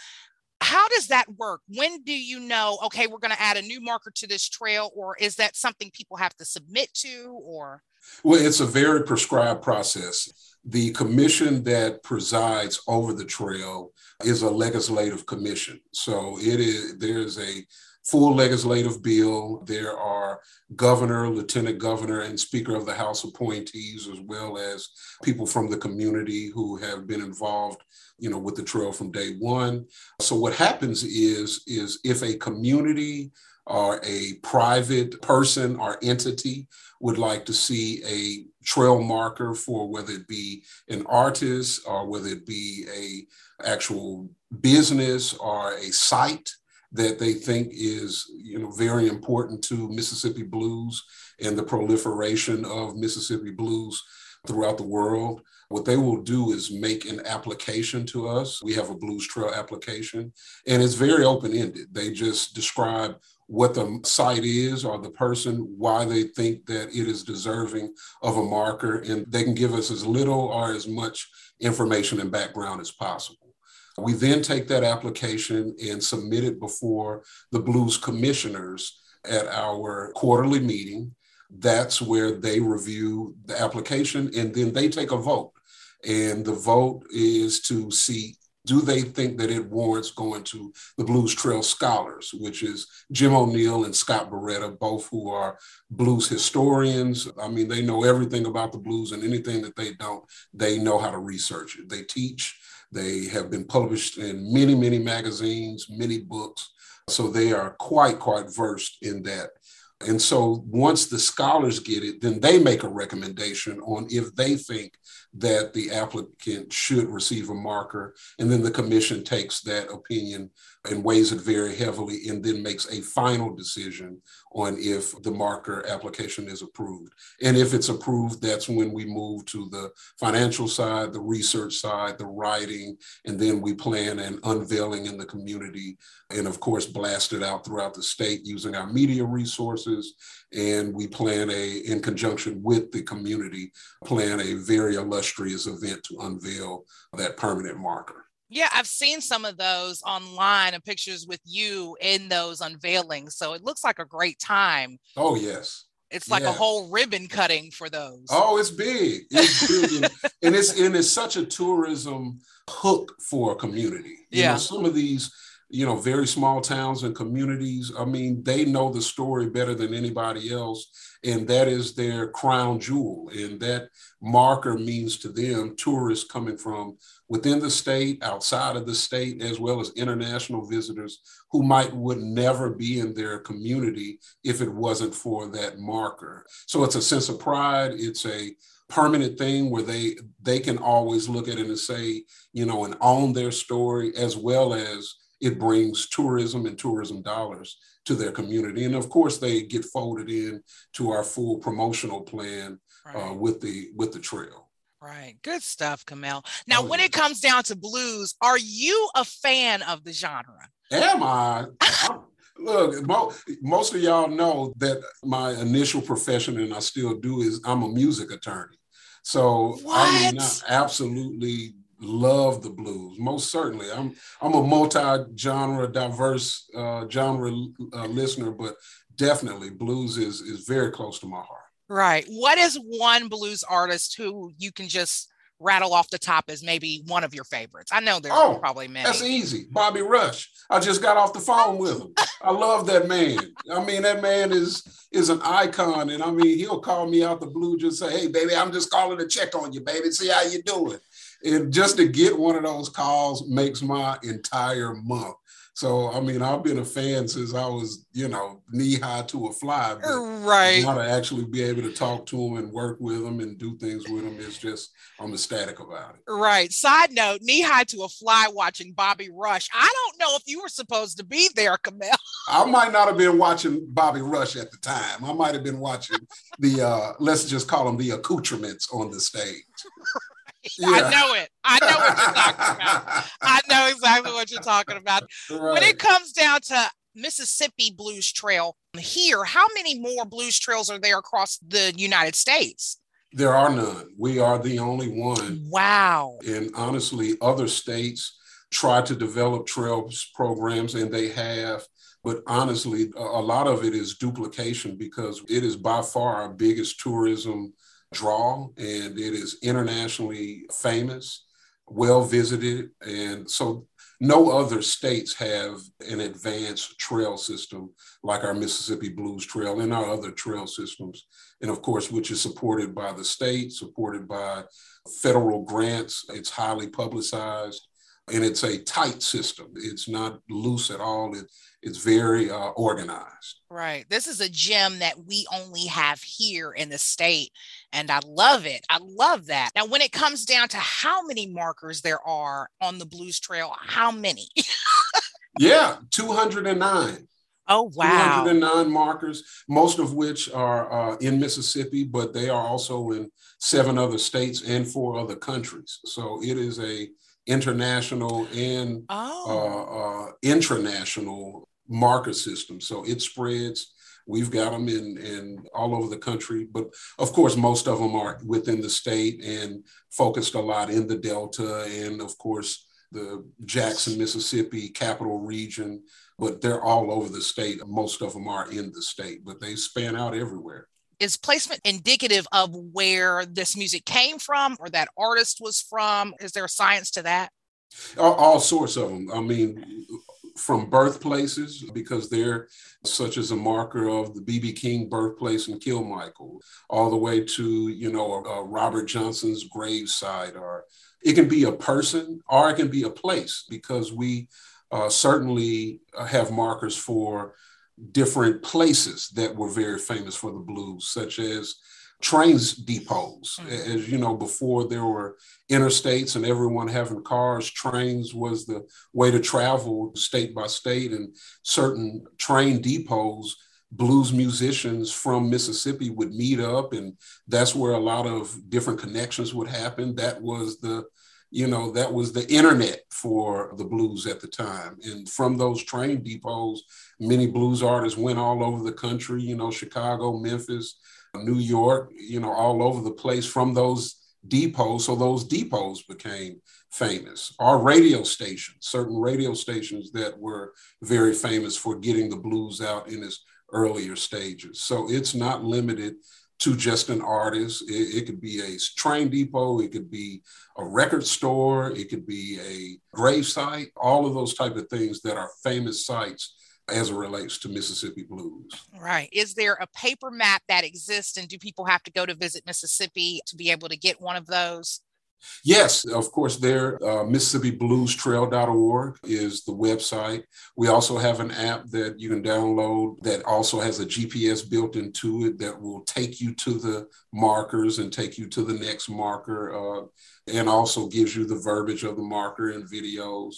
[SPEAKER 2] how does that work? When do you know, okay, we're going to add a new marker to this trail, or is that something people have to submit to, or?
[SPEAKER 12] Well, it's a very prescribed process. The commission that presides over the trail is a legislative commission. So it is there's a full legislative bill. There are governor, lieutenant governor, and speaker of the House appointees, as well as people from the community who have been involved, you know, with the trail from day one. So what happens is, is if a community or a private person or entity would like to see a trail marker for whether it be an artist or whether it be a actual business or a site that they think is you know very important to Mississippi blues and the proliferation of Mississippi blues throughout the world. What they will do is make an application to us. We have a Blues Trail application, and it's very open ended. They just describe what the site is or the person, why they think that it is deserving of a marker, and they can give us as little or as much information and background as possible. We then take that application and submit it before the Blues commissioners at our quarterly meeting. That's where they review the application and then they take a vote. And the vote is to see do they think that it warrants going to the Blues Trail Scholars, which is Jim O'Neal and Scott Barretta, both who are blues historians. I mean, they know everything about the blues and anything that they don't, they know how to research it. They teach they have been published in many, many magazines, many books. So they are quite, quite versed in that. And so once the scholars get it, then they make a recommendation on if they think that the applicant should receive a marker. And then the commission takes that opinion and weighs it very heavily and then makes a final decision on if the marker application is approved. And if it's approved, that's when we move to the financial side, the research side, the writing, and then we plan an unveiling in the community and, of course, blast it out throughout the state using our media resources. And we plan a, in conjunction with the community, plan a very illustrious event to unveil that permanent marker.
[SPEAKER 2] Yeah, I've seen some of those online and pictures with you in those unveilings. So it looks like a great time.
[SPEAKER 12] Oh, yes.
[SPEAKER 2] It's like a whole ribbon cutting for those.
[SPEAKER 12] Oh, it's big. It's big. and it's and it's such a tourism hook for a community. You
[SPEAKER 2] yeah.
[SPEAKER 12] Know, some of these, you know, very small towns and communities, I mean, they know the story better than anybody else. And that is their crown jewel. And that marker means to them tourists coming from within the state, outside of the state, as well as international visitors who might would never be in their community if it wasn't for that marker. So it's a sense of pride. It's a permanent thing where they they can always look at it and say, you know, and own their story as well as it brings tourism and tourism dollars to their community. And of course, they get folded in to our full promotional plan uh, right. uh, with the with the trail.
[SPEAKER 2] Right. Good stuff, Kamel. Now, oh, when it comes down to blues, are you a fan of the genre?
[SPEAKER 12] Am I? Look, mo- most of y'all know that my initial profession, and I still do, is I'm a music attorney. So
[SPEAKER 2] what?
[SPEAKER 12] I mean, I absolutely love the blues. Most certainly, I'm I'm a multi-genre, diverse uh, genre uh, listener, but definitely blues is is very close to my heart.
[SPEAKER 2] Right. What is one blues artist who you can just rattle off the top as maybe one of your favorites? I know there's oh, probably many.
[SPEAKER 12] That's easy. Bobby Rush. I just got off the phone with him. I love that man. I mean, that man is is an icon. And I mean, he'll call me out the blue, just say, hey, baby, I'm just calling to check on you, baby. See how you doing. And just to get one of those calls makes my entire month. So I mean, I've been a fan since I was, you know, knee high to a fly.
[SPEAKER 2] right.
[SPEAKER 12] Now to actually be able to talk to them and work with them and do things with them is just I'm ecstatic about it.
[SPEAKER 2] Right. Side note: knee high to a fly watching Bobby Rush. I don't know if you were supposed to be there, Kamel.
[SPEAKER 12] I might not have been watching Bobby Rush at the time. I might have been watching the uh, let's just call them the accoutrements on the stage.
[SPEAKER 2] Yeah. I know it. I know what you're talking about. I know exactly what you're talking about. Right. When it comes down to Mississippi Blues Trail here, how many more blues trails are there across the United States?
[SPEAKER 12] There are none. We are the only one.
[SPEAKER 2] Wow.
[SPEAKER 12] And honestly, other states try to develop trails programs and they have. But honestly, a lot of it is duplication because it is by far our biggest tourism draw and it is internationally famous, well visited. And so no other states have an advanced trail system like our Mississippi Blues Trail and our other trail systems. And of course, which is supported by the state, supported by federal grants. It's highly publicized and it's a tight system. It's not loose at all. It, it's very uh, organized.
[SPEAKER 2] Right. This is a gem that we only have here in the state. And I love it. I love that. Now, when it comes down to how many markers there are on the Blues Trail, how many?
[SPEAKER 12] yeah, 209.
[SPEAKER 2] Oh, wow.
[SPEAKER 12] 209 markers, most of which are uh, in Mississippi, but they are also in seven other states and four other countries. So it is a international and oh. uh, uh, intranational marker system. So it spreads. We've got them in, in all over the country, but of course, most of them are within the state and focused a lot in the Delta and, of course, the Jackson, Mississippi capital region. But they're all over the state. Most of them are in the state, but they span out everywhere
[SPEAKER 2] is placement indicative of where this music came from or that artist was from? Is there a science to that?
[SPEAKER 12] All, all sorts of them. I mean, from birthplaces, because they're such as a marker of the B.B. King birthplace in Kilmichael, all the way to, you know, uh, Robert Johnson's gravesite, or it can be a person or it can be a place, because we uh, certainly have markers for different places that were very famous for the blues, such as trains depots. Mm-hmm. As you know, before there were interstates and everyone having cars, trains was the way to travel state by state, and certain train depots. Blues musicians from Mississippi would meet up, and that's where a lot of different connections would happen. That was the you know, that was the internet for the blues at the time. And from those train depots, many blues artists went all over the country, you know, Chicago, Memphis, New York, you know, all over the place from those depots. So those depots became famous. Our radio stations, certain radio stations that were very famous for getting the blues out in its earlier stages. So it's not limited to just an artist. It, it, could be a train depot, it could be a record store, it could be a grave site, all of those type of things that are famous sites as it relates to Mississippi blues.
[SPEAKER 2] Right. Is there a paper map that exists and do people have to go to visit Mississippi to be able to get one of those?
[SPEAKER 12] Yes, of course, there, uh, MississippiBluestrail.org is the website. We also have an app that you can download that also has a GPS built into it that will take you to the markers and take you to the next marker uh, and also gives you the verbiage of the marker and videos.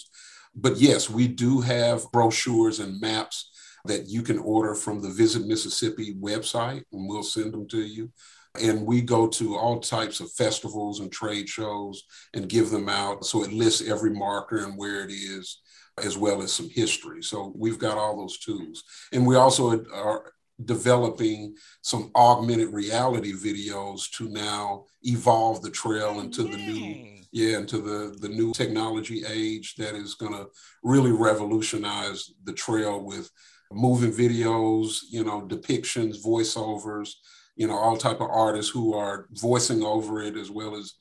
[SPEAKER 12] But yes, we do have brochures and maps that you can order from the Visit Mississippi website, and we'll send them to you. And we go to all types of festivals and trade shows and give them out. So it lists every marker and where it is, as well as some history. So we've got all those tools. And we also are developing some augmented reality videos to now evolve the trail into the new yeah into the the new technology age that is going to really revolutionize the trail with moving videos you know depictions voiceovers you know, all type of artists who are voicing over it as well as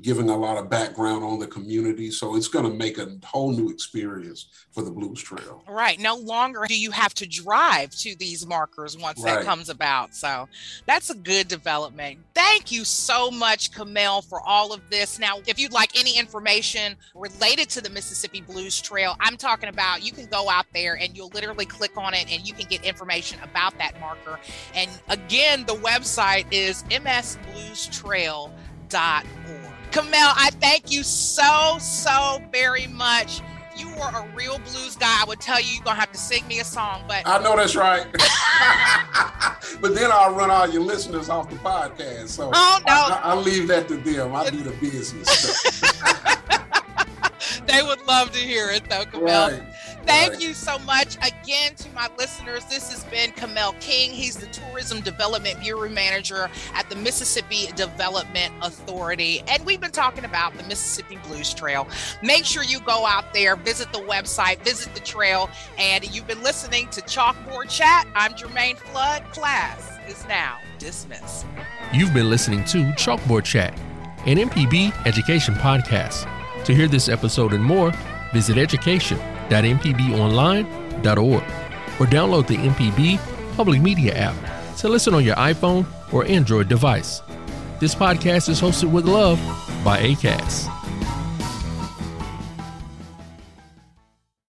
[SPEAKER 12] giving a lot of background on the community. So it's going to make a whole new experience for the Blues Trail.
[SPEAKER 2] Right. No longer do you have to drive to these markers once right. that comes about. So that's a good development. Thank you so much, Kamel, for all of this. Now, if you'd like any information related to the Mississippi Blues Trail, I'm talking about you can go out there and you'll literally click on it and you can get information about that marker. And again, the website is msbluestrail.org. Kamel, I thank you so, so very much. You were a real blues guy. I would tell you you're gonna have to sing me a song, but
[SPEAKER 12] I know that's right. but then I'll run all your listeners off the podcast. So
[SPEAKER 2] oh, no.
[SPEAKER 12] I, will leave that to them. I do the business.
[SPEAKER 2] they would love to hear it though, Kamel. Right. Thank you so much again to my listeners. This has been Kamel King. He's the Tourism Development Bureau Manager at the Mississippi Development Authority. And we've been talking about the Mississippi Blues Trail. Make sure you go out there, visit the website, visit the trail. And you've been listening to Chalkboard Chat. I'm Jermaine Flood, class. is now dismissed.
[SPEAKER 1] You've been listening to Chalkboard Chat, an MPB education podcast. To hear this episode and more, visit education.mpbonline.org or download the MPB Public Media app to listen on your iPhone or Android device. This podcast is hosted with love by ACAST.